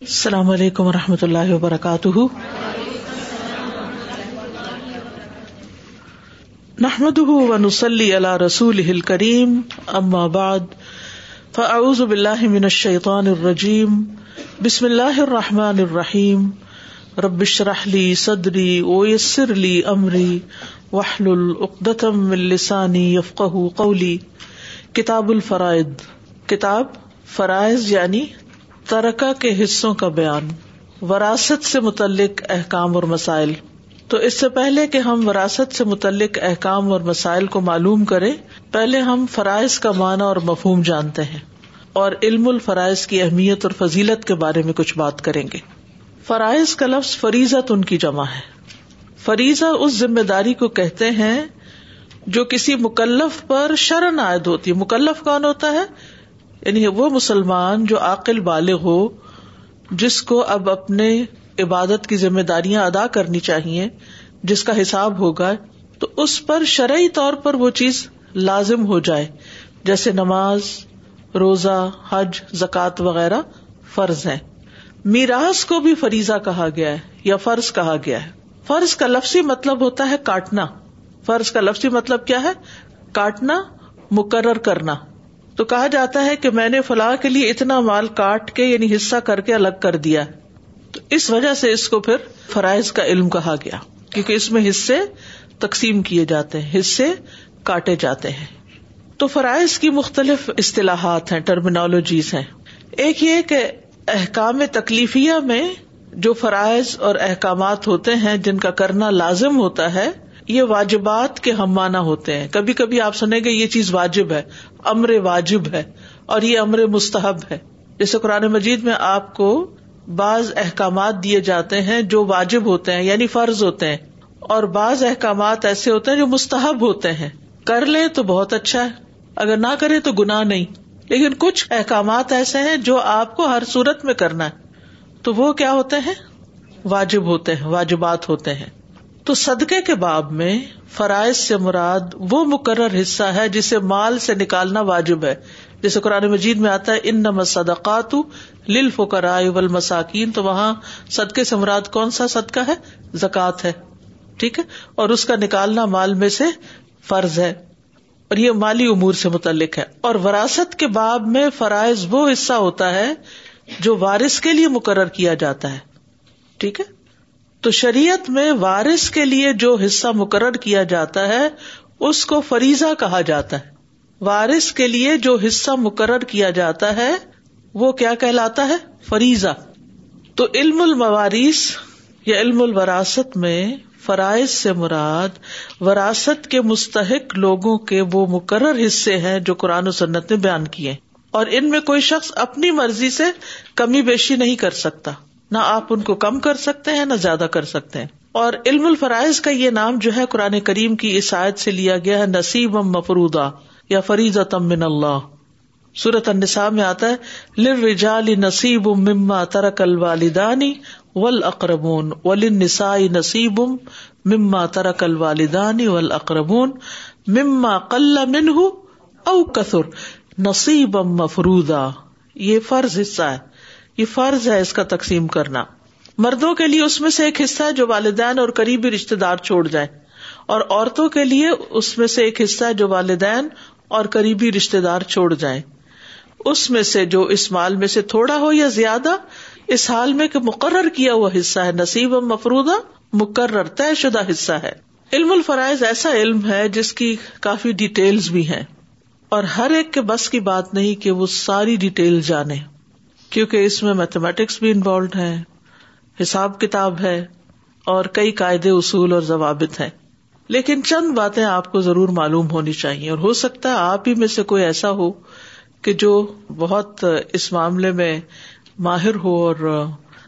السلام علیکم و رحمۃ اللہ وبرکاتہ۔ نحمد ونسلی علی رسول ہل کریم اما بعد، فاعوذ باللہ من الشیطان الرجیم، بسم اللہ الرحمٰن الرحیم۔ ربش رحلی صدری اویسر لی امری وحل العقدم السانی یفق قولی۔ کتاب الفرائد کتاب فرائض یعنی ترکہ کے حصوں کا بیان، وراثت سے متعلق احکام اور مسائل۔ تو اس سے پہلے کہ ہم وراثت سے متعلق احکام اور مسائل کو معلوم کریں، پہلے ہم فرائض کا معنی اور مفہوم جانتے ہیں۔ اور علم الفرائض کی اہمیت اور فضیلت کے بارے میں کچھ بات کریں گے۔ فرائض کا لفظ فریضت ان کی جمع ہے۔ فریضہ اس ذمہ داری کو کہتے ہیں جو کسی مکلف پر شرن عائد ہوتی ہے۔ مکلف کون ہوتا ہے؟ یعنی وہ مسلمان جو عقل بالغ ہو، جس کو اب اپنے عبادت کی ذمہ داریاں ادا کرنی چاہیے، جس کا حساب ہوگا، تو اس پر شرعی طور پر وہ چیز لازم ہو جائے، جیسے نماز، روزہ، حج، زکوٰۃ وغیرہ فرض ہے میراث کو بھی فریضہ کہا گیا ہے، یا فرض کہا گیا ہے۔ فرض کا لفظی مطلب ہوتا ہے کاٹنا۔ فرض کا لفظی مطلب کیا ہے؟ کاٹنا، مقرر کرنا۔ تو کہا جاتا ہے کہ میں نے فلاح کے لیے اتنا مال کاٹ کے یعنی حصہ کر کے الگ کر دیا تو اس وجہ سے اس کو پھر فرائض کا علم کہا گیا۔ کیونکہ اس میں حصے تقسیم کیے جاتے ہیں، حصے کاٹے جاتے ہیں۔ تو فرائض کی مختلف اصطلاحات ہیں ٹرمینالوجیز ہیں۔ ایک یہ کہ احکام تکلیفیہ میں جو فرائض اور احکامات ہوتے ہیں، جن کا کرنا لازم ہوتا ہے یہ واجبات کے ہم مانا ہوتے ہیں۔ کبھی کبھی آپ سنیں گے یہ چیز واجب ہے، امر واجب ہے اور یہ امر مستحب ہے۔ جیسے قرآن مجید میں آپ کو بعض احکامات دیے جاتے ہیں جو واجب ہوتے ہیں یعنی فرض ہوتے ہیں۔ اور بعض احکامات ایسے ہوتے ہیں جو مستحب ہوتے ہیں۔ کر لیں تو بہت اچھا ہے، اگر نہ کرے تو گناہ نہیں۔ لیکن کچھ احکامات ایسے ہیں جو آپ کو ہر صورت میں کرنا ہے۔ تو وہ کیا ہوتے ہیں؟ واجب ہوتے ہیں، واجبات ہوتے ہیں۔ تو صدقے کے باب میں فرائض سے مراد وہ مقرر حصہ ہے جسے مال سے نکالنا واجب ہے۔ جیسے قرآن مجید میں آتا ہے ان نم صدقات للف کرائے مساکین تو وہاں صدقے سے مراد کون سا صدقہ ہے؟ زکوٰۃ ہے، ٹھیک ہے؟ اور اس کا نکالنا مال میں سے فرض ہے۔ اور یہ مالی امور سے متعلق ہے۔ اور وراثت کے باب میں فرائض وہ حصہ ہوتا ہے جو وارث کے لیے مقرر کیا جاتا ہے۔ ٹھیک ہے؟ تو شریعت میں وارث کے لیے جو حصہ مقرر کیا جاتا ہے، اس کو فریضہ کہا جاتا ہے۔ وارث کے لیے جو حصہ مقرر کیا جاتا ہے، وہ کیا کہلاتا ہے؟ فریضہ۔ تو علم الموارث یا علم الوراثت میں فرائض سے مراد وراثت کے مستحق لوگوں کے وہ مقرر حصے ہیں جو قرآن و سنت نے بیان کیے۔ اور ان میں کوئی شخص اپنی مرضی سے کمی بیشی نہیں کر سکتا۔ نہ آپ ان کو کم کر سکتے ہیں، نہ زیادہ کر سکتے ہیں۔ اور علم الفرائض کا یہ نام جو ہے قرآن کریم کی عیسائیت سے لیا گیا ہے نصیب ام مفرودا یا فریض من اللہ۔ سورت النساء میں آتا ہے لر نصیب مما ترک الوالدانی ول اقربون ول نسائی نصیب مما ترک الوالدانی ول اقربون مما قل منہ او کثر نصیب مفرودا یہ فرض حصہ ہے۔ یہ فرض ہے اس کا تقسیم کرنا۔ مردوں کے لیے اس میں سے ایک حصہ ہے جو والدین اور قریبی رشتے دار چھوڑ جائیں۔ اور عورتوں کے لیے اس میں سے ایک حصہ ہے جو والدین اور قریبی رشتے دار چھوڑ جائیں۔ اس میں سے جو اس مال میں سے تھوڑا ہو یا زیادہ، اس حال میں کہ مقرر کیا ہوا حصہ ہے، نصیب و مفرودہ مقرر، طے شدہ حصہ ہے۔ علم الفرائض ایسا علم ہے جس کی کافی ڈیٹیلز بھی ہیں۔ اور ہر ایک کے بس کی بات نہیں کہ وہ ساری ڈیٹیل جانے۔ کیونکہ اس میں میتھمیٹکس بھی انوالوڈ ہے حساب کتاب ہے اور کئی قاعدے، اصول اور ضوابط ہیں۔ لیکن چند باتیں آپ کو ضرور معلوم ہونی چاہیے اور ہو سکتا ہے آپ ہی میں سے کوئی ایسا ہو کہ جو بہت اس معاملے میں ماہر ہو اور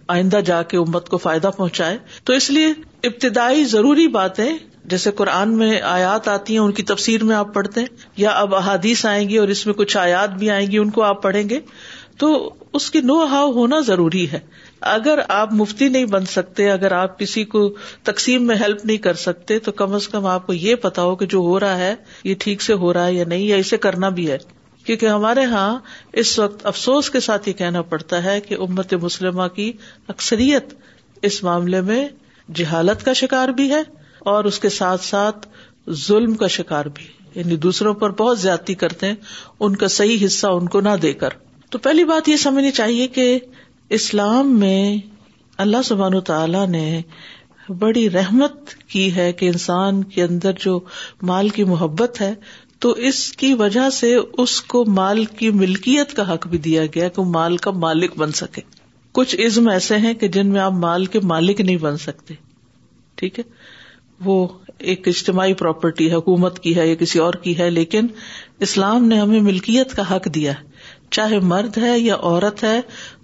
آئندہ جا کے امت کو فائدہ پہنچائے۔ تو اس لیے ابتدائی ضروری باتیں، جیسے قرآن میں آیات آتی ہیں، ان کی تفسیر میں آپ پڑھتے ہیں، یا اب احادیث آئیں گی اور اس میں کچھ آیات بھی آئیں گی، ان کو آپ پڑھیں گے۔ تو اس کی نو ہاؤ ہونا ضروری ہے۔ اگر آپ مفتی نہیں بن سکتے، اگر آپ کسی کو تقسیم میں ہیلپ نہیں کر سکتے، تو کم از کم آپ کو یہ پتا ہو کہ جو ہو رہا ہے، یہ ٹھیک سے ہو رہا ہے یا نہیں، یا اسے کرنا بھی ہے۔ کیونکہ ہمارے یہاں اس وقت افسوس کے ساتھ یہ کہنا پڑتا ہے کہ امت مسلمہ کی اکثریت اس معاملے میں جہالت کا شکار بھی ہے اور اس کے ساتھ ساتھ ظلم کا شکار بھی یعنی دوسروں پر بہت زیادتی کرتے ہیں، ان کا صحیح حصہ ان کو نہ دے کر۔ تو پہلی بات یہ سمجھنی چاہیے کہ اسلام میں اللہ سبحان تعالی نے بڑی رحمت کی ہے کہ انسان کے اندر جو مال کی محبت ہے، تو اس کی وجہ سے اس کو مال کی ملکیت کا حق بھی دیا گیا کہ وہ مال کا مالک بن سکے۔ کچھ عزم ایسے ہیں کہ جن میں آپ مال کے مالک نہیں بن سکتے۔ ٹھیک ہے؟ وہ ایک اجتماعی پراپرٹی ہے، حکومت کی ہے یا کسی اور کی ہے، لیکن اسلام نے ہمیں ملکیت کا حق دیا ہے۔ چاہے مرد ہے یا عورت ہے،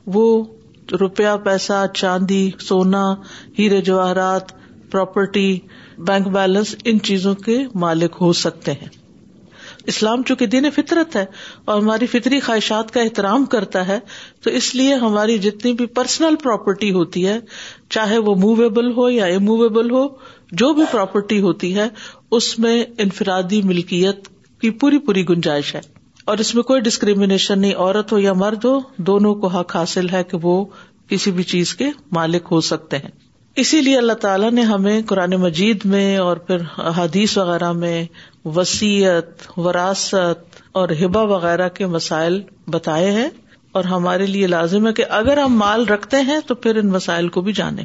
وہ روپیہ، پیسہ، چاندی، سونا، ہیرے جواہرات، پراپرٹی، بینک بیلنس، ان چیزوں کے مالک ہو سکتے ہیں۔ اسلام چونکہ دین فطرت ہے اور ہماری فطری خواہشات کا احترام کرتا ہے، تو اس لیے ہماری جتنی بھی پرسنل پراپرٹی ہوتی ہے، چاہے وہ موویبل ہو یا اموویبل ہو، جو بھی پراپرٹی ہوتی ہے، اس میں انفرادی ملکیت کی پوری پوری گنجائش ہے۔ اور اس میں کوئی ڈسکریمنیشن نہیں، عورت ہو یا مرد ہو، دونوں کو حق حاصل ہے کہ وہ کسی بھی چیز کے مالک ہو سکتے ہیں۔ اسی لیے اللہ تعالیٰ نے ہمیں قرآن مجید میں اور پھر حدیث وغیرہ میں وسیعت، وراثت اور ہبا وغیرہ کے مسائل بتائے ہیں۔ اور ہمارے لیے لازم ہے کہ اگر ہم مال رکھتے ہیں تو پھر ان مسائل کو بھی جانے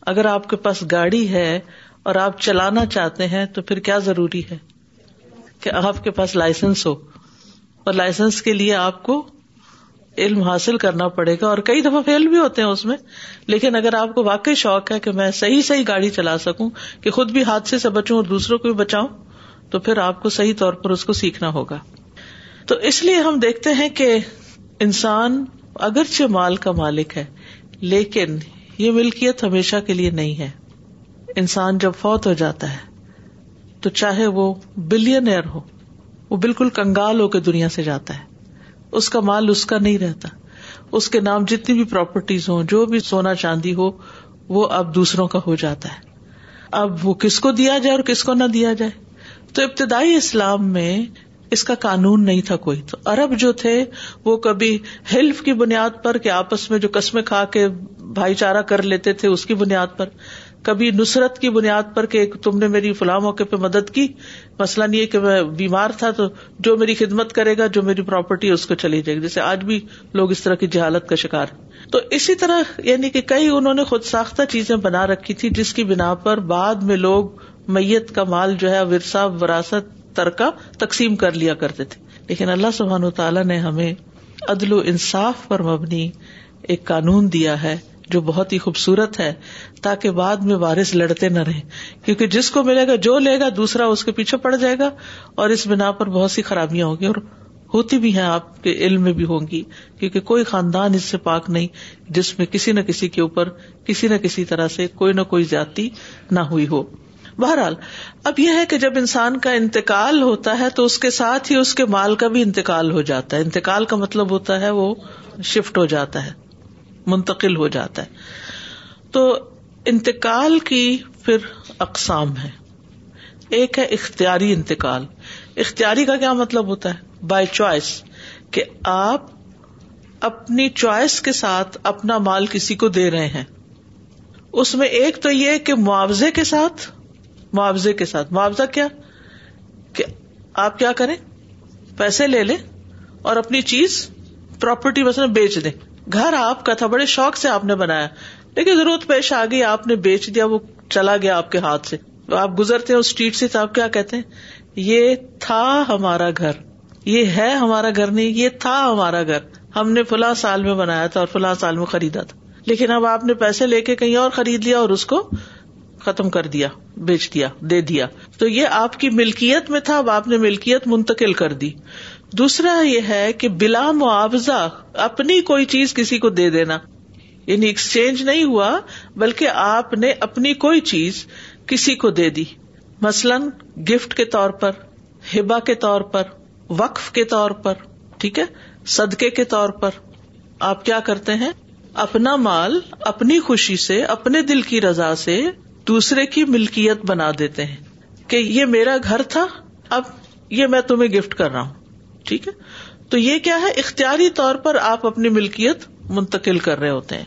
اگر آپ کے پاس گاڑی ہے اور آپ چلانا چاہتے ہیں تو پھر کیا ضروری ہے کہ آپ کے پاس لائسنس ہو؟ اور لائسنس کے لیے آپ کو علم حاصل کرنا پڑے گا اور کئی دفعہ فیل بھی ہوتے ہیں اس میں۔ لیکن اگر آپ کو واقعی شوق ہے کہ میں صحیح صحیح گاڑی چلا سکوں، کہ خود بھی حادثے سے بچوں اور دوسروں کو بھی بچاؤں، تو پھر آپ کو صحیح طور پر اس کو سیکھنا ہوگا۔ تو اس لیے ہم دیکھتے ہیں کہ انسان اگرچہ مال کا مالک ہے، لیکن یہ ملکیت ہمیشہ کے لیے نہیں ہے۔ انسان جب فوت ہو جاتا ہے، تو چاہے وہ بلین ایئر ہو وہ بالکل کنگال ہو کے دنیا سے جاتا ہے۔ اس کا مال اس کا نہیں رہتا۔ اس کے نام جتنی بھی پراپرٹیز ہوں، جو بھی سونا چاندی ہو، وہ اب دوسروں کا ہو جاتا ہے۔ اب وہ کس کو دیا جائے اور کس کو نہ دیا جائے؟ تو ابتدائی اسلام میں اس کا قانون نہیں تھا کوئی۔ تو ارب جو تھے، وہ کبھی ہیلف کی بنیاد پر کہ آپس میں جو قسمیں کھا کے بھائی چارہ کر لیتے تھے، اس کی بنیاد پر۔ کبھی نصرت کی بنیاد پر کہ تم نے میری فلاں موقع پہ مدد کی، مسئلہ نہیں ہے کہ میں بیمار تھا تو جو میری خدمت کرے گا، جو میری پراپرٹی اس کو چلی جائے گی جیسے آج بھی لوگ اس طرح کی جہالت کا شکار تو اسی طرح یعنی کہ کئی انہوں نے خود ساختہ چیزیں بنا رکھی تھی جس کی بنا پر بعد میں لوگ میت کا مال جو ہے، ورثہ، وراثت ترکا تقسیم کر لیا کرتے تھے۔ لیکن اللہ سبحان تعالیٰ نے ہمیں عدل و انصاف پر مبنی ایک قانون دیا ہے۔ جو بہت ہی خوبصورت ہے، تاکہ بعد میں وارث لڑتے نہ رہے کیونکہ جس کو ملے گا، جو لے گا، دوسرا اس کے پیچھے پڑ جائے گا اور اس بنا پر بہت سی خرابیاں ہوگی اور ہوتی بھی ہیں، آپ کے علم میں بھی ہوں گی۔ کیونکہ کوئی خاندان اس سے پاک نہیں، جس میں کسی نہ کسی کے اوپر، کسی نہ کسی طرح سے کوئی نہ کوئی زیادتی نہ ہوئی ہو۔ بہرحال، اب یہ ہے کہ جب انسان کا انتقال ہوتا ہے، تو اس کے ساتھ ہی اس کے مال کا بھی انتقال ہو جاتا ہے۔ انتقال کا مطلب ہوتا ہے وہ شفٹ ہو جاتا ہے۔ منتقل ہو جاتا ہے۔ تو انتقال کی پھر اقسام ہے ایک ہے اختیاری انتقال۔ اختیاری کا کیا مطلب ہوتا ہے؟ بائی چوائس کہ آپ اپنی چوائس کے ساتھ اپنا مال کسی کو دے رہے ہیں۔ اس میں ایک تو یہ کہ معاوضے کے ساتھ، معاوضے کے ساتھ۔ معاوضہ کیا؟ کہ آپ کیا کریں؟ پیسے لے لیں اور اپنی چیز پراپرٹی مثلاً بیچ دیں۔ گھر آپ کا تھا، بڑے شوق سے آپ نے بنایا۔ لیکن ضرورت پیش آ گئی، آپ نے بیچ دیا، وہ چلا گیا آپ کے ہاتھ سے۔ آپ گزرتے ہیں، اس اسٹریٹ سے تو آپ کیا کہتے ہیں؟ یہ تھا ہمارا گھر۔ یہ ہے ہمارا گھر نہیں، یہ تھا ہمارا گھر۔ ہم نے فلاں سال میں بنایا تھا اور فلاں سال میں خریدا تھا۔ لیکن اب آپ نے پیسے لے کے کہیں اور خرید لیا اور اس کو ختم کر دیا، بیچ دیا، دے دیا۔ تو یہ آپ کی ملکیت میں تھا، اب آپ نے ملکیت منتقل کر دی۔ دوسرا یہ ہے کہ بلا معاوضہ اپنی کوئی چیز کسی کو دے دینا۔ یعنی ایکسچینج نہیں ہوا، بلکہ آپ نے اپنی کوئی چیز کسی کو دے دی۔ مثلاً گفٹ کے طور پر ہبا کے طور پر، وقف کے طور پر، ٹھیک ہے؟ صدقے کے طور پر۔ آپ کیا کرتے ہیں؟ اپنا مال اپنی خوشی سے، اپنے دل کی رضا سے دوسرے کی ملکیت بنا دیتے ہیں۔ کہ یہ میرا گھر تھا، اب یہ میں تمہیں گفٹ کر رہا ہوں۔ ٹھیک ہے؟ تو یہ کیا ہے؟ اختیاری طور پر آپ اپنی ملکیت منتقل کر رہے ہوتے ہیں۔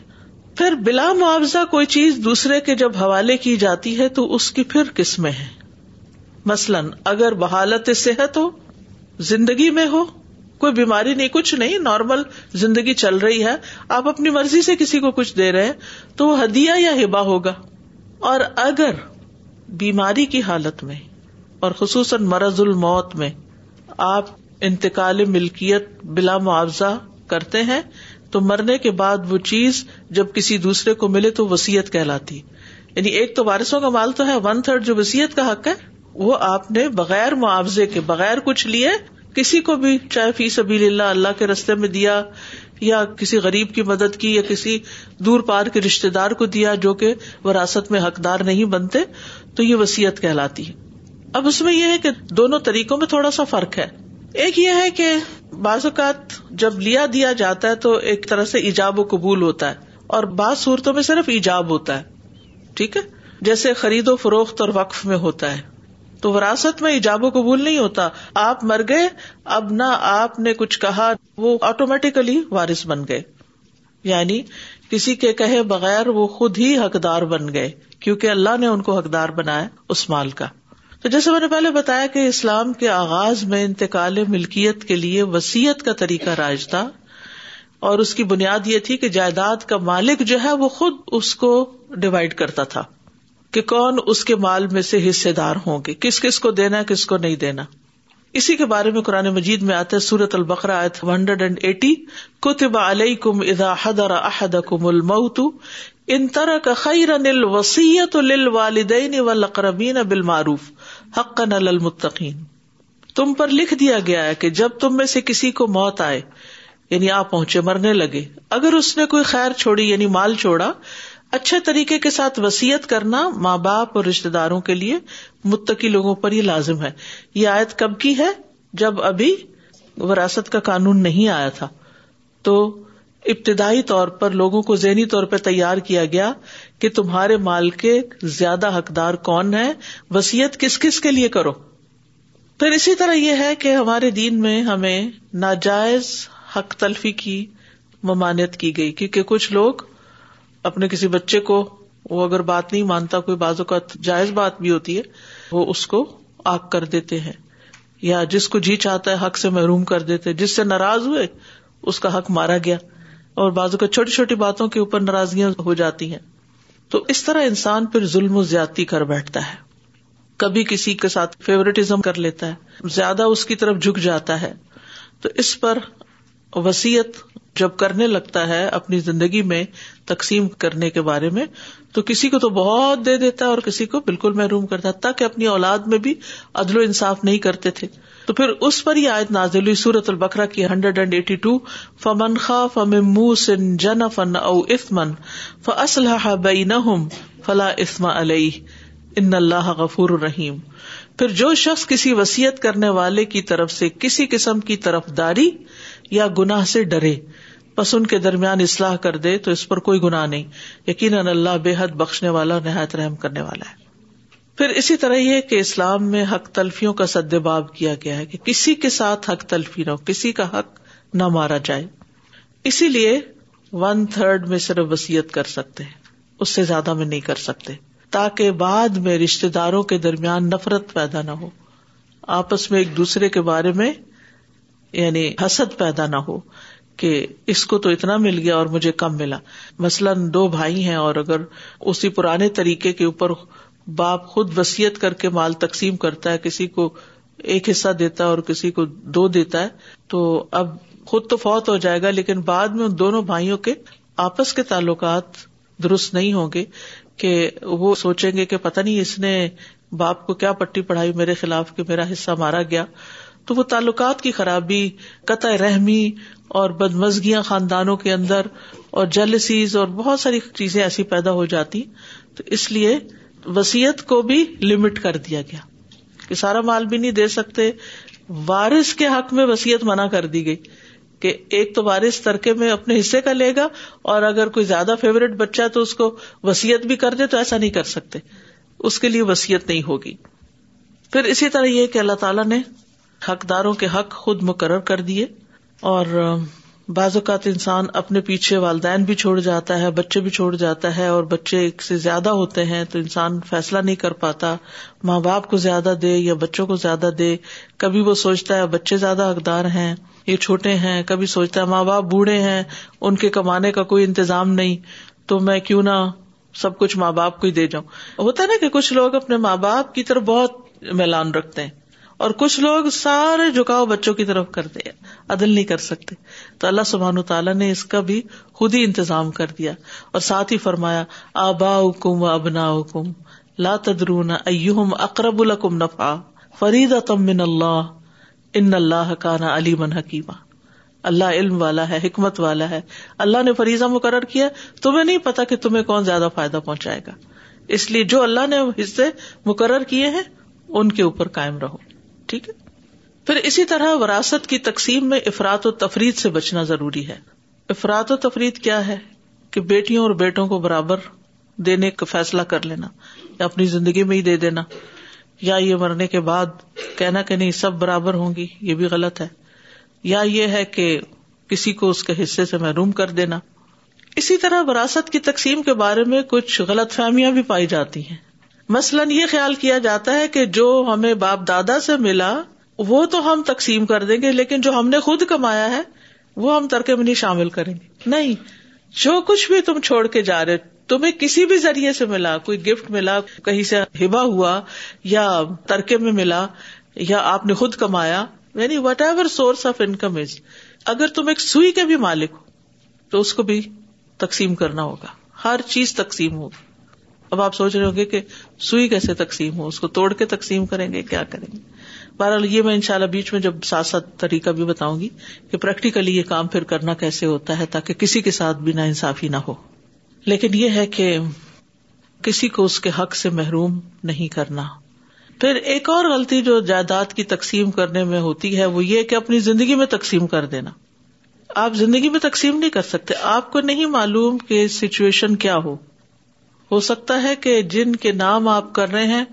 پھر بلا معاوضہ کوئی چیز دوسرے کے جب حوالے کی جاتی ہے تو اس کی پھر قسمیں ہیں مثلاً، اگر بحالت صحت ہو، زندگی میں ہو، کوئی بیماری نہیں، کچھ نہیں، نارمل زندگی چل رہی ہے، آپ اپنی مرضی سے کسی کو کچھ دے رہے ہیں، تو وہ ہدیہ یا ہبا ہوگا۔ اور اگر بیماری کی حالت میں، اور خصوصاً مرض الموت میں، آپ انتقال ملکیت بلا معاوضہ کرتے ہیں، تو مرنے کے بعد وہ چیز جب کسی دوسرے کو ملے تو وسیعت کہلاتی۔ یعنی ایک تو وارثوں کا مال تو ہے ون تھرڈ جو وسیعت کا حق ہے، وہ آپ نے بغیر معاوضے کے، بغیر کچھ لیے، کسی کو بھی چاہے فی سبھی اللہ اللہ کے رستے میں دیا، یا کسی غریب کی مدد کی، یا کسی دور پار کے رشتے دار کو دیا جو کہ وراثت میں حقدار نہیں بنتے، تو یہ وسیعت کہلاتی۔ ہے اب اس میں یہ ہے کہ دونوں طریقوں میں تھوڑا سا فرق ہے۔ ایک یہ ہے کہ بعض اوقات جب لیا دیا جاتا ہے تو ایک طرح سے ایجاب و قبول ہوتا ہے اور بعض صورتوں میں صرف ایجاب ہوتا ہے، ٹھیک ہے؟ جیسے خرید و فروخت اور وقف میں ہوتا ہے۔ تو وراثت میں ایجاب و قبول نہیں ہوتا۔ آپ مر گئے، اب نہ آپ نے کچھ کہا، وہ آٹومیٹیکلی وارث بن گئے۔ یعنی کسی کے کہے بغیر وہ خود ہی حقدار بن گئے، کیونکہ اللہ نے ان کو حقدار بنایا، اس مال کا۔ تو جیسے میں نے پہلے بتایا کہ اسلام کے آغاز میں انتقال ملکیت کے لیے وسیعت کا طریقہ رائج تھا اور اس کی بنیاد یہ تھی کہ جائیداد کا مالک جو ہے وہ خود اس کو ڈیوائڈ کرتا تھا کہ کون اس کے مال میں سے حصے دار ہوں گے، کس کس کو دینا کس کو نہیں دینا۔ اسی کے بارے میں قرآن مجید میں آتے سورت البقرا آیت ہنڈریڈ اینڈ ایٹی، کتب علیہ کم ادا حدر احد کم الموت، ان طرح کا خیر نل وسیعت والدین و لقربین بالمعروف۔ حق نل المتقین۔ تم پر لکھ دیا گیا ہے کہ جب تم میں سے کسی کو موت آئے یعنی آپ پہنچے مرنے لگے، اگر اس نے کوئی خیر چھوڑی یعنی مال چھوڑا، اچھے طریقے کے ساتھ وسیعت کرنا ماں باپ اور رشتے داروں کے لیے متقی لوگوں پر یہ لازم ہے۔ یہ آیت کب کی ہے؟ جب ابھی وراثت کا قانون نہیں آیا تھا۔ تو ابتدائی طور پر لوگوں کو ذہنی طور پہ تیار کیا گیا کہ تمہارے مال کے زیادہ حقدار کون ہے وسیعت کس کس کے لیے کرو؟ پھر اسی طرح یہ ہے کہ ہمارے دین میں ہمیں ناجائز حق تلفی کی ممانعت کی گئی، کیونکہ کچھ لوگ اپنے کسی بچے کو، وہ اگر بات نہیں مانتا، کوئی بازو کا جائز بات بھی ہوتی ہے، وہ اس کو آگ کر دیتے ہیں، یا جس کو جی چاہتا ہے حق سے محروم کر دیتے، جس سے ناراض ہوئے، اس کا حق مارا گیا۔ اور بازو کا چھوٹی چھوٹی باتوں کے اوپر ناراضگیاں ہو جاتی ہیں۔ تو اس طرح انسان پھر ظلم و زیادتی کر بیٹھتا ہے۔ کبھی کسی کے ساتھ فیوریٹزم کر لیتا ہے۔ زیادہ اس کی طرف جھک جاتا ہے۔ تو اس پر وسیعت جب کرنے لگتا ہے اپنی زندگی میں تقسیم کرنے کے بارے میں، تو کسی کو تو بہت دے دیتا ہے اور کسی کو بالکل محروم کرتا ہے، تاکہ اپنی اولاد میں بھی عدل و انصاف نہیں کرتے تھے۔ تو پھر اس پر یہ آیت نازل سورت البکرا کی ہنڈریڈ اینڈ ایٹی ٹو فمن خا فم سن جن فن او افمن فصلح بین فلا اسم علیہ ان اللہ غفور الرحیم پھر جو شخص کسی وسیعت کرنے والے کی طرف سے کسی قسم کی طرف داری یا گناہ سے ڈرے، بس ان کے درمیان اصلاح کر دے، تو اس پر کوئی گناہ نہیں۔ یقیناً اللہ بے حد بخشنے والا نہایت رحم کرنے والا ہے۔ پھر اسی طرح یہ کہ اسلام میں حق تلفیوں کا سد باب کیا گیا ہے کہ کسی کے ساتھ حق تلفی نہ ہو، کسی کا حق نہ مارا جائے۔ اسی لیے ون تھرڈ میں صرف وسیعت کر سکتے ہیں، اس سے زیادہ میں نہیں کر سکتے۔ تاکہ بعد میں رشتے داروں کے درمیان نفرت پیدا نہ ہو، آپس میں ایک دوسرے کے بارے میں یعنی حسد پیدا نہ ہو کہ اس کو تو اتنا مل گیا اور مجھے کم ملا۔ مثلاً دو بھائی ہیں اور اگر اسی پرانے طریقے کے اوپر باپ خود وسیعت کر کے مال تقسیم کرتا ہے، کسی کو ایک حصہ دیتا ہے اور کسی کو دو دیتا ہے، تو اب خود تو فوت ہو جائے گا، لیکن بعد میں ان دونوں بھائیوں کے آپس کے تعلقات درست نہیں ہوں گے کہ وہ سوچیں گے کہ پتہ نہیں اس نے باپ کو کیا پٹی پڑھائی، میرے خلاف کہ میرا حصہ مارا گیا۔ تو وہ تعلقات کی خرابی، قطع رحمی اور بدمزگیاں خاندانوں کے اندر اور جلسیز اور بہت ساری چیزیں ایسی پیدا ہو جاتی۔ تو اس لیے وسیعت کو بھی لمٹ کر دیا گیا کہ سارا مال بھی نہیں دے سکتے۔ وارث کے حق میں وسیعت منع کر دی گئی کہ ایک تو وارث ترکے میں اپنے حصے کا لے گا اور اگر کوئی زیادہ فیوریٹ بچہ ہے تو اس کو وسیعت بھی کر دے تو ایسا نہیں کر سکتے۔ اس کے لیے وسیعت نہیں ہوگی۔ پھر اسی طرح یہ کہ اللہ تعالیٰ نے حقداروں کے حق خود مقرر کر دیے اور بعض اوقات انسان اپنے پیچھے والدین بھی چھوڑ جاتا ہے، بچے بھی چھوڑ جاتا ہے اور بچے ایک سے زیادہ ہوتے ہیں تو انسان فیصلہ نہیں کر پاتا، ماں باپ کو زیادہ دے یا بچوں کو زیادہ دے۔ کبھی وہ سوچتا ہے بچے زیادہ حقدار ہیں، یہ چھوٹے ہیں، کبھی سوچتا ہے ماں باپ بوڑھے ہیں، ان کے کمانے کا کوئی انتظام نہیں۔ تو میں کیوں نہ سب کچھ ماں باپ کو ہی دے جاؤں۔ ہوتا نا کہ کچھ لوگ اپنے ماں باپ کی طرف بہت میلان رکھتے ہیں۔ اور کچھ لوگ سارے جھکاؤ بچوں کی طرف کرتے ہیں، عدل نہیں کر سکتے۔ تو اللہ سبحان تعالیٰ نے اس کا بھی خود ہی انتظام کر دیا اور ساتھ ہی فرمایا آبا حکم و ابنا حکم لا تدرون ائم اقرب الکم نفا فرید من اللہ، ان اللہ کا نا علی من حکیمہ اللہ علم والا ہے، حکمت والا ہے۔ اللہ نے فریضہ مقرر کیا، تمہیں نہیں پتا کہ تمہیں کون زیادہ فائدہ پہنچائے گا۔ اس لیے جو اللہ نے حصے مقرر کیے ہیں، ان کے اوپر قائم رہو۔ ٹھیک ہے؟ پھر اسی طرح وراثت کی تقسیم میں افراد و تفریح سے بچنا ضروری ہے۔ افراد و تفریح کیا ہے؟ کہ بیٹیوں اور بیٹوں کو برابر دینے کا فیصلہ کر لینا، یا اپنی زندگی میں ہی دے دینا، یا یہ مرنے کے بعد کہنا کہ نہیں، سب برابر ہوں گی، یہ بھی غلط ہے۔ یا یہ ہے کہ کسی کو اس کے حصے سے محروم کر دینا۔ اسی طرح وراثت کی تقسیم کے بارے میں کچھ غلط فہمیاں بھی پائی جاتی ہیں۔ مثلاً یہ خیال کیا جاتا ہے کہ جو ہمیں باپ دادا سے ملا، وہ تو ہم تقسیم کر دیں گے، لیکن جو ہم نے خود کمایا ہے، وہ ہم ترکے میں نہیں شامل کریں گے۔ نہیں، جو کچھ بھی تم چھوڑ کے جا رہے، تمہیں کسی بھی ذریعے سے ملا، کوئی گفٹ ملا، کہیں سے ہبا ہوا یا ترکے میں ملا یا آپ نے خود کمایا یعنی whatever source of income is اگر تم ایک سوئی کے بھی مالک ہو، تو اس کو بھی تقسیم کرنا ہوگا۔ ہر چیز تقسیم ہوگی۔ اب آپ سوچ رہے ہوں گے کہ سوئی کیسے تقسیم ہو؟ اس کو توڑ کے تقسیم کریں گے، کیا کریں گے؟ بہرحال یہ میں ان شاء اللہ بیچ میں جب ساتھ ساتھ طریقہ بھی بتاؤں گی کہ پریکٹیکلی یہ کام پھر کرنا کیسے ہوتا ہے تاکہ کسی کے ساتھ بھی نا انصافی نہ ہو۔ لیکن یہ ہے کہ کسی کو اس کے حق سے محروم نہیں کرنا۔ پھر ایک اور غلطی جو جائیداد کی تقسیم کرنے میں ہوتی ہے وہ یہ کہ اپنی زندگی میں تقسیم کر دینا۔ آپ زندگی میں تقسیم نہیں کر سکتے۔ آپ کو نہیں معلوم کہ سچویشن کیا ہو۔ ہو سکتا ہے کہ جن کے نام آپ کر رہے ہیں،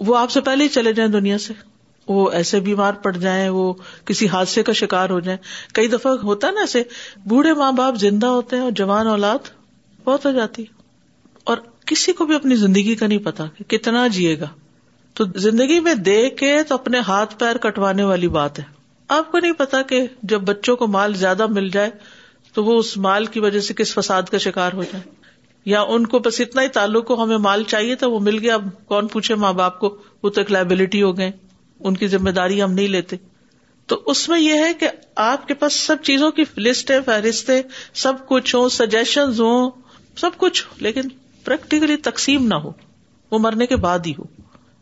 وہ آپ سے پہلے ہی چلے جائیں دنیا سے۔ وہ ایسے بیمار پڑ جائیں، وہ کسی حادثے کا شکار ہو جائیں۔ کئی دفعہ ہوتا نا ایسے، بوڑھے ماں باپ زندہ ہوتے ہیں اور جوان اولاد بہت ہو جاتی۔ اور کسی کو بھی اپنی زندگی کا نہیں پتا کہ کتنا جیے گا۔ تو زندگی میں دے کے تو اپنے ہاتھ پیر کٹوانے والی بات ہے۔ آپ کو نہیں پتا کہ جب بچوں کو مال زیادہ مل جائے تو وہ اس مال کی وجہ سے کس فساد کا شکار ہو جائے۔ یا ان کو بس اتنا ہی تعلق کو ہمیں مال چاہیے تھا، وہ مل گیا۔ اب کون پوچھے ماں باپ کو؟ وہ تو ایک لائبلٹی ہو گئے۔ ان کی ذمہ داری ہم نہیں لیتے۔ تو اس میں یہ ہے کہ آپ کے پاس سب چیزوں کی لسٹ ہے، فہرست سب کچھ ہو سجیشن ہوں، سب کچھ۔ لیکن پریکٹیکلی تقسیم نہ ہو۔ وہ مرنے کے بعد ہی ہو۔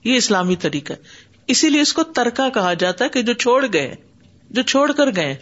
یہ اسلامی طریقہ ہے۔ اسی لیے اس کو ترکا کہا جاتا ہے کہ جو چھوڑ گئے، جو چھوڑ کر گئے۔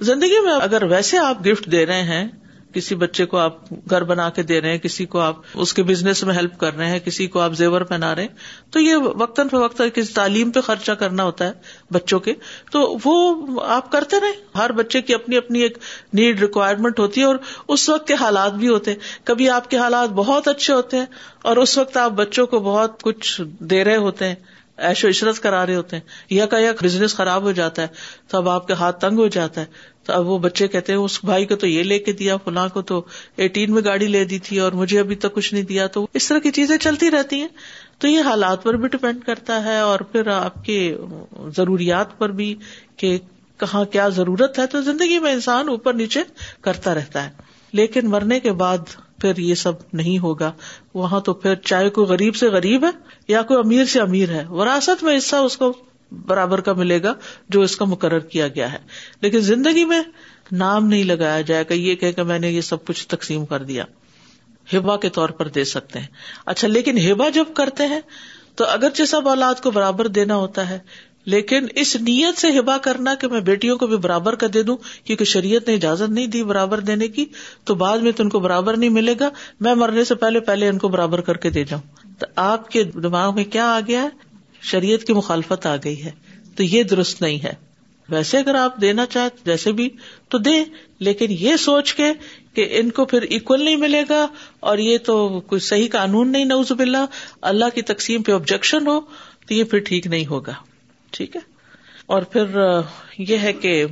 زندگی میں اگر ویسے آپ گفٹ دے رہے ہیں کسی بچے کو آپ گھر بنا کے دے رہے ہیں، کسی کو آپ اس کے بزنس میں ہیلپ کر رہے ہیں، کسی کو آپ زیور پہنا رہے ہیں، تو یہ وقتاً فوقت کسی تعلیم پہ خرچہ کرنا ہوتا ہے بچوں کے۔ تو وہ آپ کرتے رہے ہر بچے کی اپنی اپنی ایک نیڈ ریکوائرمنٹ ہوتی ہے اور اس وقت کے حالات بھی ہوتے ہیں۔ کبھی آپ کے حالات بہت اچھے ہوتے ہیں اور اس وقت آپ بچوں کو بہت کچھ دے رہے ہوتے ہیں۔ ایش و عشرت کرا رہے ہوتے ہیں۔ یا کا یک بزنس خراب ہو جاتا ہے۔ تو اب آپ کے ہاتھ تنگ ہو جاتا ہے۔ تو اب وہ بچے کہتے ہیں، اس بھائی کو تو یہ لے کے دیا، فلاں کو تو ایٹین میں گاڑی لے دی تھی اور مجھے ابھی تک کچھ نہیں دیا۔ تو اس طرح کی چیزیں چلتی رہتی ہیں۔ تو یہ حالات پر بھی ڈپینڈ کرتا ہے اور پھر آپ کے ضروریات پر بھی کہ کہاں کیا ضرورت ہے۔ تو زندگی میں انسان اوپر نیچے کرتا رہتا ہے۔ لیکن مرنے کے بعد پھر یہ سب نہیں ہوگا۔ وہاں تو پھر چاہے کوئی غریب سے غریب ہے یا کوئی امیر سے امیر ہے۔ وراثت میں حصہ اس کو برابر کا ملے گا جو اس کا مقرر کیا گیا ہے۔ لیکن زندگی میں نام نہیں لگایا جائے گا یہ کہ میں نے یہ سب کچھ تقسیم کر دیا۔ ہبا کے طور پر دے سکتے ہیں۔ اچھا لیکن ہبا جب کرتے ہیں تو اگرچہ سب اولاد کو برابر دینا ہوتا ہے لیکن اس نیت سے ہبا کرنا کہ میں بیٹیوں کو بھی برابر کا دے دوں، کیونکہ شریعت نے اجازت نہیں دی برابر دینے کی، تو بعد میں تو ان کو برابر نہیں ملے گا، میں مرنے سے پہلے پہلے ان کو برابر کر کے دے جاؤں۔ تو آپ کے دماغ میں کیا آ گیا ہے؟ شریعت کی مخالفت آ گئی ہے، تو یہ درست نہیں ہے۔ ویسے اگر آپ دینا چاہیں جیسے بھی، تو دیں، لیکن یہ سوچ کے کہ ان کو پھر اکول نہیں ملے گا، اور یہ تو کوئی صحیح قانون نہیں نوز باللہ، اللہ کی تقسیم پہ آبجیکشن ہو، تو یہ پھر ٹھیک نہیں ہوگا۔ ٹھیک ہے؟ اور پھر یہ ہے کہ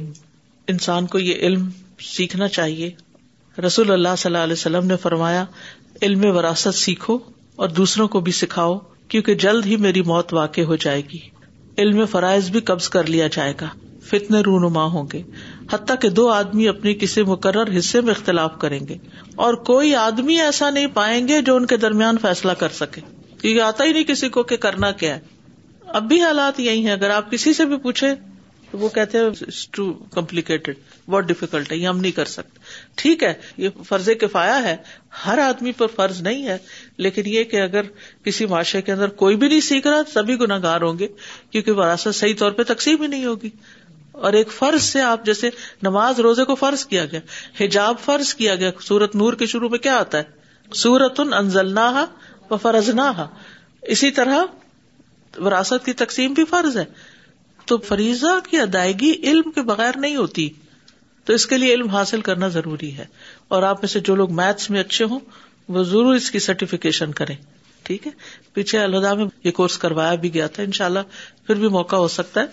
انسان کو یہ علم سیکھنا چاہیے۔ رسول اللہ صلی اللہ علیہ وسلم نے فرمایا، علم وراثت سیکھو اور دوسروں کو بھی سکھاؤ، کیونکہ جلد ہی میری موت واقع ہو جائے گی۔ علم فرائض بھی قبض کر لیا جائے گا۔ فتنے رونما ہوں گے۔ حتیٰ کہ دو آدمی اپنی کسی مقرر حصے میں اختلاف کریں گے۔ اور کوئی آدمی ایسا نہیں پائیں گے جو ان کے درمیان فیصلہ کر سکے۔ کیونکہ آتا ہی نہیں کسی کو کہ کرنا کیا ہے۔ اب بھی حالات یہی ہیں۔ اگر آپ کسی سے بھی پوچھے تو وہ کہتے ہیں ٹو کمپلیکیٹڈ بہت ڈیفیکلٹ ہے، یہ ہم نہیں کر سکتے۔ ٹھیک ہے، یہ فرض کفایا ہے۔ ہر آدمی پر فرض نہیں ہے، لیکن یہ کہ اگر کسی معاشرے کے اندر کوئی بھی نہیں سیکھ رہا، سبھی گناگار ہوں گے، کیونکہ وراثت صحیح طور پہ تقسیم ہی نہیں ہوگی۔ اور ایک فرض سے آپ جیسے نماز روزے کو فرض کیا گیا، حجاب فرض کیا گیا، سورت نور کے شروع میں کیا آتا ہے؟ سورت ان انزل و فرض نہ اسی طرح وراثت کی تقسیم بھی فرض ہے۔ تو فریضہ کی ادائیگی علم کے بغیر نہیں ہوتی۔ تو اس کے لیے علم حاصل کرنا ضروری ہے۔ اور آپ میں سے جو لوگ میتھس میں اچھے ہوں، وہ ضرور اس کی سرٹیفکیشن کریں۔ ٹھیک ہے؟ پیچھے الہدا میں یہ کورس کروایا بھی گیا تھا ان شاء اللہ پھر بھی موقع ہو سکتا ہے۔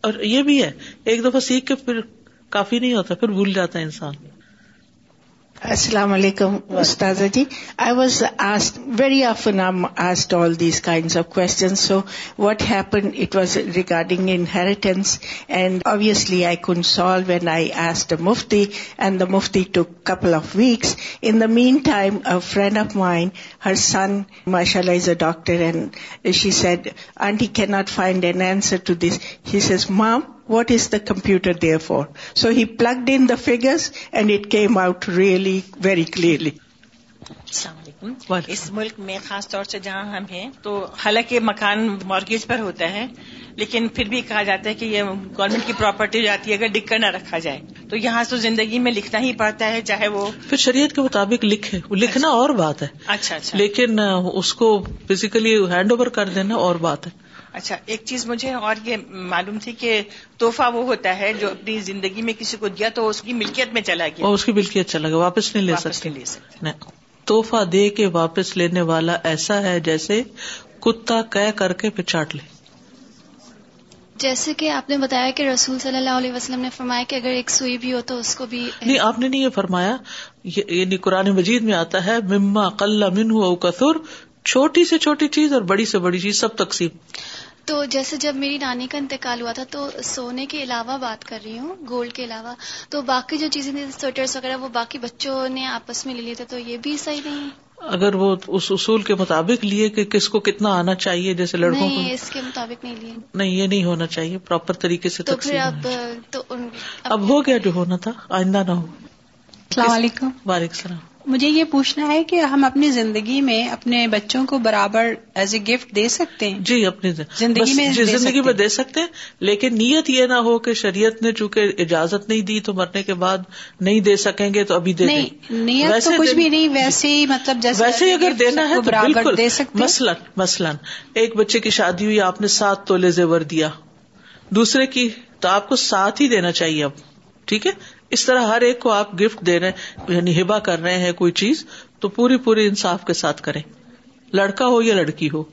اور یہ بھی ہے، ایک دفعہ سیکھ کے پھر کافی نہیں ہوتا، پھر بھول جاتا ہے انسان۔ السلام علیکم استاذ جی I was asked very often asked all these kind of question so what happen it was regarding inheritance and obviously I can solve when I ask the Mufti and the Mufti to couple of weeks in the mean time friend of mind her son ماشاء اللہ is a doctor and she said aunty can not find an answer to this he says mom what is the computer therefore so he plugged in the figures and it came out really very clearly السلام علیکم۔ اس ملک میں خاص طور سے جہاں ہم ہیں تو حالانکہ مکان مارگیج پر ہوتا ہے لیکن پھر بھی کہا جاتا ہے کہ یہ گورنمنٹ کی پراپرٹی ہو جاتی ہے اگر لکھ کر نہ رکھا جائے۔ تو یہاں تو زندگی میں لکھنا ہی پڑتا ہے چاہے وہ پھر شریعت کے مطابق لکھے۔ لکھنا اور بات ہے۔ اچھا اچھا۔ لیکن اس کو فزیکلی ہینڈ اوور کر دینا اور بات ہے۔ اچھا ایک چیز مجھے اور یہ معلوم تھی کہ توحفہ وہ ہوتا ہے جو اپنی زندگی میں کسی کو دیا تو اس کی ملکیت میں چلا گیا۔ اس کی ملکیت چلا گیا واپس نہیں لے سکتے۔ توحفہ دے کے واپس لینے والا ایسا ہے جیسے کتا کہہ کر کے پھر چاٹ لے۔ جیسے کہ آپ نے بتایا کہ رسول صلی اللہ علیہ وسلم نے فرمایا کہ اگر ایک سوئی بھی ہو تو اس کو بھی نہیں آپ نے نہیں یہ فرمایا۔ یعنی قرآن مجید میں آتا ہے مما قل من کثر چھوٹی سے چھوٹی چیز اور بڑی سے بڑی چیز سب تقسیم۔ تو جیسے جب میری نانی کا انتقال ہوا تھا تو سونے کے علاوہ بات کر رہی ہوں گولڈ کے علاوہ تو باقی جو چیزیں تھیں سویٹرس وغیرہ وہ باقی بچوں نے آپس میں لے لیے تھے تو یہ بھی صحیح نہیں اگر وہ اس اصول کے مطابق لیے کہ کس کو کتنا آنا چاہیے جیسے لڑکوں کو۔ اس کے مطابق نہیں لیے۔ نہیں یہ نہیں ہونا چاہیے پراپر طریقے سے تو پھر اب تو اب ہو گیا جو ہونا تھا آئندہ نہ ہو۔ السلام علیکم۔ وعلیکم السلام۔ مجھے یہ پوچھنا ہے کہ ہم اپنی زندگی میں اپنے بچوں کو برابر ایز اے گفٹ دے سکتے ہیں؟ جی اپنی زندگی میں جی زندگی میں دے سکتے ہیں لیکن نیت یہ نہ ہو کہ شریعت نے چونکہ اجازت نہیں دی تو مرنے کے بعد نہیں دے سکیں گے تو ابھی دے نہیں نیت تو کچھ بھی نہیں ویسے ہی مطلب جیسے ویسے اگر دینا ہے تو برابر دے سکتے مثلاً مثلاً ایک بچے کی شادی ہوئی آپ نے سات تولے زیور دیا۔ دوسرے کی تو آپ کو ساتھ ہی دینا چاہیے اب ٹھیک ہے؟ اس طرح ہر ایک کو آپ گفٹ دے رہے ہیں یعنی ہبا کر رہے ہیں کوئی چیز تو پوری پوری انصاف کے ساتھ کریں۔ لڑکا ہو یا لڑکی ہو؟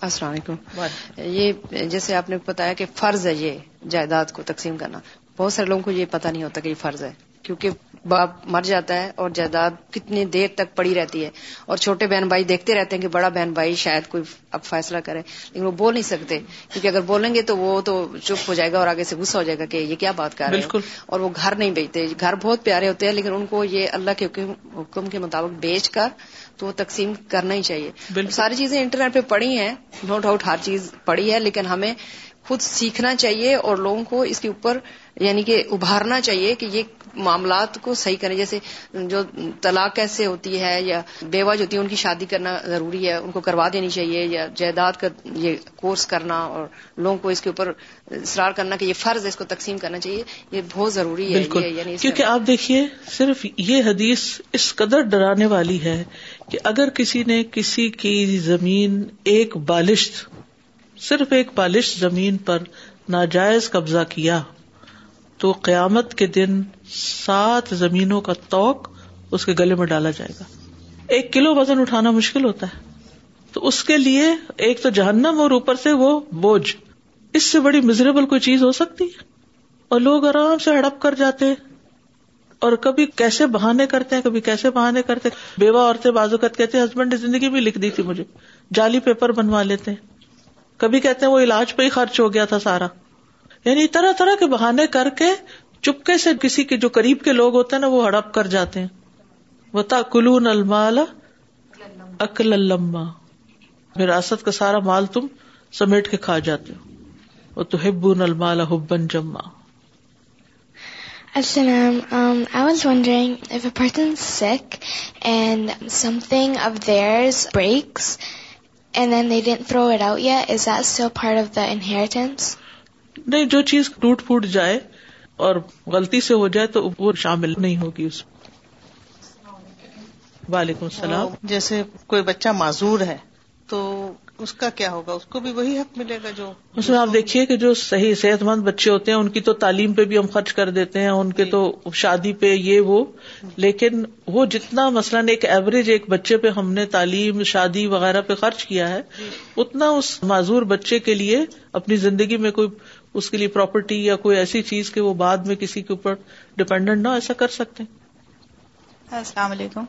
السلام علیکم۔ یہ جیسے آپ نے بتایا کہ فرض ہے یہ جائیداد کو تقسیم کرنا۔ بہت سارے لوگوں کو یہ پتا نہیں ہوتا کہ یہ فرض ہے کیونکہ باپ مر جاتا ہے اور جائیداد کتنی دیر تک پڑی رہتی ہے اور چھوٹے بہن بھائی دیکھتے رہتے ہیں کہ بڑا بہن بھائی شاید کوئی اب فیصلہ کرے لیکن وہ بول نہیں سکتے کیونکہ اگر بولیں گے تو وہ تو چپ ہو جائے گا اور آگے سے غصہ ہو جائے گا کہ یہ کیا بات کر رہے ہیں۔ اور وہ گھر نہیں بیچتے گھر بہت پیارے ہوتے ہیں لیکن ان کو یہ اللہ کے حکم کے مطابق بیچ کر تو وہ تقسیم کرنا ہی چاہیے۔ ساری چیزیں انٹرنیٹ پہ پڑھی ہیں نو ڈاؤٹ ہر چیز پڑھی ہے لیکن ہمیں خود سیکھنا چاہیے اور لوگوں کو اس کے اوپر یعنی کہ ابھارنا چاہیے کہ یہ معاملات کو صحیح کریں۔ جیسے جو طلاق کیسے ہوتی ہے یا بیوہ جو ہوتی ہے ان کی شادی کرنا ضروری ہے ان کو کروا دینی چاہیے یا جائیداد کا یہ کورس کرنا اور لوگوں کو اس کے اوپر اصرار کرنا کہ یہ فرض ہے اس کو تقسیم کرنا چاہیے یہ بہت ضروری ہے یعنی کیونکہ آپ دیکھیے صرف یہ حدیث اس قدر ڈرانے والی ہے کہ اگر کسی نے کسی کی زمین ایک بالش صرف ایک بالش زمین پر ناجائز قبضہ کیا تو قیامت کے دن سات زمینوں کا توق اس کے گلے میں ڈالا جائے گا۔ ایک کلو وزن اٹھانا مشکل ہوتا ہے۔ تو اس کے لیے ایک تو جہنم اور اوپر سے وہ بوجھ۔ اس سے بڑی مزریبل کوئی چیز ہو سکتی ہے۔ اور لوگ آرام سے ہڑپ کر جاتے اور کبھی کیسے بہانے کرتے ہیں، کبھی کیسے بہانے کرتے بیوہ عورتیں بازوقت کہتے ہیں ہسبینڈ نے زندگی بھی لکھ دی تھی مجھے۔ جعلی پیپر بنوا لیتے ہیں۔ کبھی کہتے ہیں، وہ علاج پہ ہی خرچ ہو گیا تھا سارا۔ یعنی طرح طرح کے بہانے کر کے چپکے سے کسی کے جو قریب کے لوگ ہوتے ہیں نا وہ ہڑپ کر جاتے ہیں وہ کلون المال اکل الما وراثت کا سارا مال تم سمیٹ کے کھا جاتے ہو وہ تو ہبون المال حبن جما Assalam. Um, I was wondering if a person's sick and something of theirs breaks and then they didn't throw it out yet, is that still part of the inheritance? نہیں جو چیز ٹوٹ پھوٹ جائے اور غلطی سے ہو جائے تو وہ شامل نہیں ہوگی اس وعلیکم السلام۔ جیسے کوئی بچہ معذور ہے تو اس کا کیا ہوگا؟ اس کو بھی وہی حق ملے گا جو اس میں آپ دیکھیے کہ جو صحیح صحت مند بچے ہوتے ہیں ان کی تو تعلیم پہ بھی ہم خرچ کر دیتے ہیں ان کے تو شادی پہ یہ وہ۔ لیکن وہ جتنا مثلاً ایک ایوریج ایک بچے پہ ہم نے تعلیم شادی وغیرہ پہ خرچ کیا ہے اتنا اس معذور بچے کے لیے اپنی زندگی میں کوئی اس کے لیے پراپرٹی یا کوئی ایسی چیز کہ وہ بعد میں کسی کے اوپر ڈپینڈنٹ نہ ایسا کر سکتے السلام علیکم۔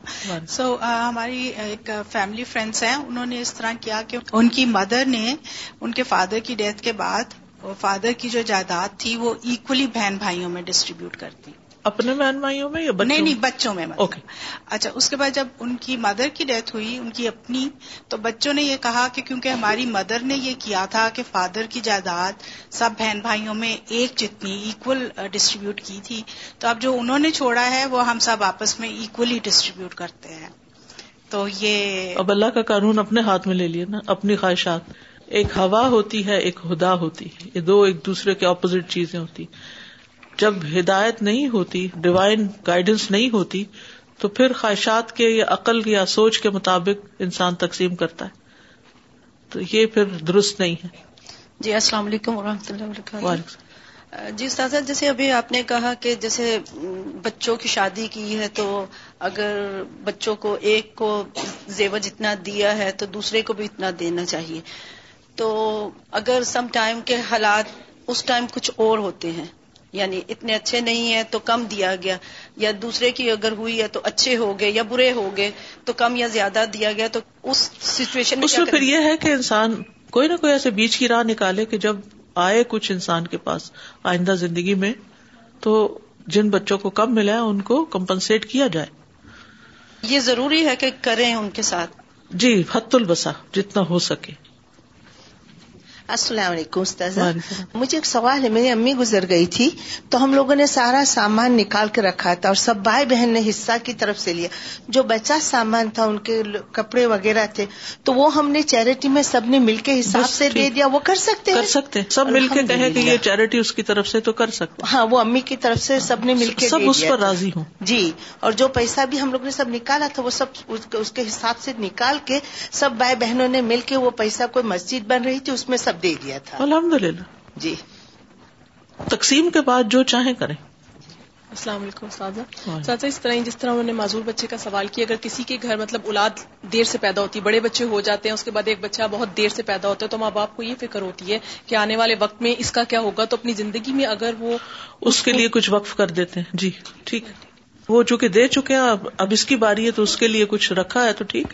سو ہماری ایک فیملی فرینڈس ہیں انہوں نے اس طرح کیا کہ ان کی مدر نے ان کے فادر کی ڈیتھ کے بعد فادر کی جو جائیداد تھی وہ ایکولی بہن بھائیوں میں ڈسٹریبیوٹ کر دی اپنے بہن بھائیوں میں یا نہیں نہیں بچوں میں اوکے اچھا اس کے بعد جب ان کی مدر کی ڈیتھ ہوئی ان کی اپنی تو بچوں نے یہ کہا کہ کیونکہ ہماری مدر نے یہ کیا تھا کہ فادر کی جائیداد سب بہن بھائیوں میں ایک جتنی ایکول ڈسٹریبیوٹ کی تھی تو اب جو انہوں نے چھوڑا ہے وہ ہم سب آپس میں ایکولی ڈسٹریبیوٹ کرتے ہیں۔ تو یہ اب اللہ کا قانون اپنے ہاتھ میں لے لیے نا اپنی خواہشات۔ ایک ہوا ہوتی ہے ایک خدا ہوتی ہے۔ یہ دو ایک دوسرے کے اپوزٹ چیزیں ہوتی۔ جب ہدایت نہیں ہوتی ڈیوائن گائیڈنس نہیں ہوتی تو پھر خواہشات کے یا عقل یا سوچ کے مطابق انسان تقسیم کرتا ہے۔ تو یہ پھر درست نہیں ہے۔ جی السلام علیکم و رحمۃ اللہ وبرکاتہ۔ جی استاذہ جیسے ابھی آپ نے کہا کہ جیسے بچوں کی شادی کی ہے تو اگر بچوں کو ایک کو زیور جتنا دیا ہے تو دوسرے کو بھی اتنا دینا چاہیے۔ تو اگر سم ٹائم کے حالات اس ٹائم کچھ اور ہوتے ہیں یعنی اتنے اچھے نہیں ہیں تو کم دیا گیا یا دوسرے کی اگر ہوئی ہے تو اچھے ہو گئے یا برے ہو گئے تو کم یا زیادہ دیا گیا تو اس سچویشن میں اس میں پھر یہ ہے کہ انسان کوئی نہ کوئی ایسے بیچ کی راہ نکالے کہ جب آئے کچھ انسان کے پاس آئندہ زندگی میں تو جن بچوں کو کم ملا ہے ان کو کمپنسیٹ کیا جائے۔ یہ ضروری ہے کہ کریں ان کے ساتھ۔ جی حت البسا جتنا ہو سکے۔ السلام علیکم استاذ مجھے ایک سوال ہے میری امی گزر گئی تھی تو ہم لوگوں نے سارا سامان نکال کے رکھا تھا اور سب بھائی بہن نے حصہ کی طرف سے لیا۔ جو بچا سامان تھا ان کے کپڑے وغیرہ تھے تو وہ ہم نے چیریٹی میں سب نے مل کے حساب سے دے دیا۔ وہ کر سکتے کر سکتے سب مل کے کہیں کہ یہ چیریٹی اس کی طرف سے تو کر سکتے ہاں وہ امی کی طرف سے سب نے مل کے سب اس پر راضی ہوں۔ جی اور جو پیسہ بھی ہم لوگ نے سب نکالا تھا وہ سب اس کے حساب سے نکال کے سب بھائی بہنوں نے مل کے وہ پیسہ کوئی مسجد بن رہی تھی اس میں سب دے دیا تھا۔ الحمد للہ جی۔ تقسیم کے بعد جو چاہیں کریں۔ السلام علیکم استاذہ۔ اس طرح جس طرح انہوں نے معذور بچے کا سوال کیا اگر کسی کے گھر مطلب اولاد دیر سے پیدا ہوتی ہے بڑے بچے ہو جاتے ہیں اس کے بعد ایک بچہ بہت دیر سے پیدا ہوتا ہے تو ماں باپ کو یہ فکر ہوتی ہے کہ آنے والے وقت میں اس کا کیا ہوگا؟ تو اپنی زندگی میں اگر وہ اس کے لیے کچھ وقف کر دیتے ہیں۔ جی ٹھیک۔ وہ چونکہ دے چکے ہیں اب اس کی باری ہے تو اس کے لیے کچھ رکھا ہے تو ٹھیک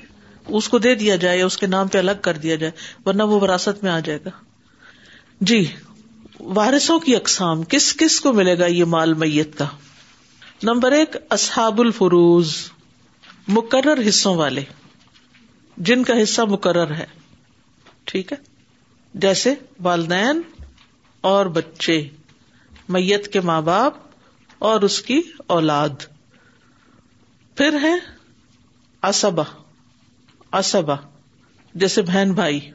اس کو دے دیا جائے یا اس کے نام پہ الگ کر دیا جائے، ورنہ وہ وراثت میں آ جائے گا۔ جی وارثوں کی اقسام، کس کس کو ملے گا یہ مال میت کا؟ نمبر ایک، اصحاب الفروز، مقرر حصوں والے، جن کا حصہ مقرر ہے۔ ٹھیک ہے؟ جیسے والدین اور بچے، میت کے ماں باپ اور اس کی اولاد۔ پھر ہے اسبا اسبا جیسے بہن بھائی۔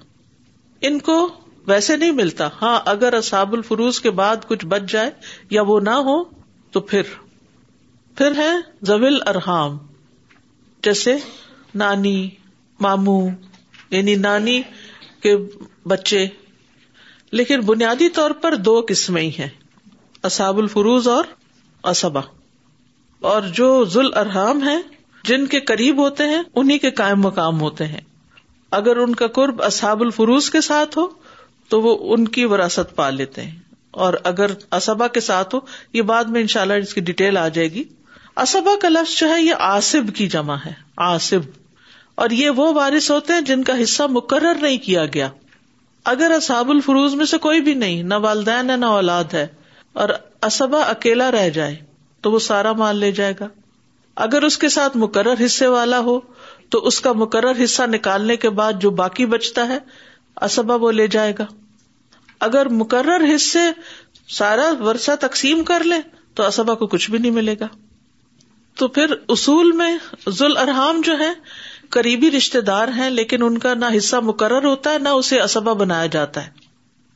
ان کو ویسے نہیں ملتا۔ ہاں اگر اصاب الفروز کے بعد کچھ بچ جائے یا وہ نہ ہو، تو پھر۔ پھر ہے زویل ارحام، جیسے نانی مامو یعنی نانی کے بچے۔ لیکن بنیادی طور پر دو قسمیں ہی ہیں اصاب الفروز اور اسبا اور جو ذل ارحام ہے جن کے قریب ہوتے ہیں انہیں کے قائم مقام ہوتے ہیں۔ اگر ان کا قرب اصحاب الفروز کے ساتھ ہو، تو وہ ان کی وراثت پا لیتے ہیں۔ اور اگر اسبا کے ساتھ ہو، یہ بعد میں انشاء اللہ اس کی ڈیٹیل آ جائے گی۔ اسبا کا لفظ جو ہے، یہ آصب کی جمع ہے۔ آصب۔ اور یہ وہ وارث ہوتے ہیں جن کا حصہ مقرر نہیں کیا گیا۔ اگر اصحاب الفروز میں سے کوئی بھی نہیں، نہ والدین ہے، نہ اولاد ہے، اور اسبا اکیلا رہ جائے، تو وہ سارا مال لے جائے گا۔ اگر اس کے ساتھ مقرر حصے والا ہو، تو اس کا مقرر حصہ نکالنے کے بعد جو باقی بچتا ہے اسبا وہ لے جائے گا۔ اگر مقرر حصے سارا ورثہ تقسیم کر لے، تو اسبا کو کچھ بھی نہیں ملے گا۔ تو پھر اصول میں ذوال ارحام جو ہے قریبی رشتے دار ہیں، لیکن ان کا نہ حصہ مقرر ہوتا ہے، نہ اسے اسبا بنایا جاتا ہے۔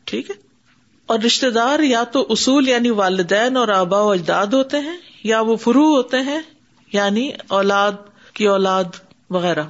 ٹھیک ہے؟ اور رشتے دار یا تو اصول یعنی والدین اور آبا و اجداد ہوتے ہیں، یا وہ فرو ہوتے ہیں یعنی اولاد کی اولاد وغیرہ۔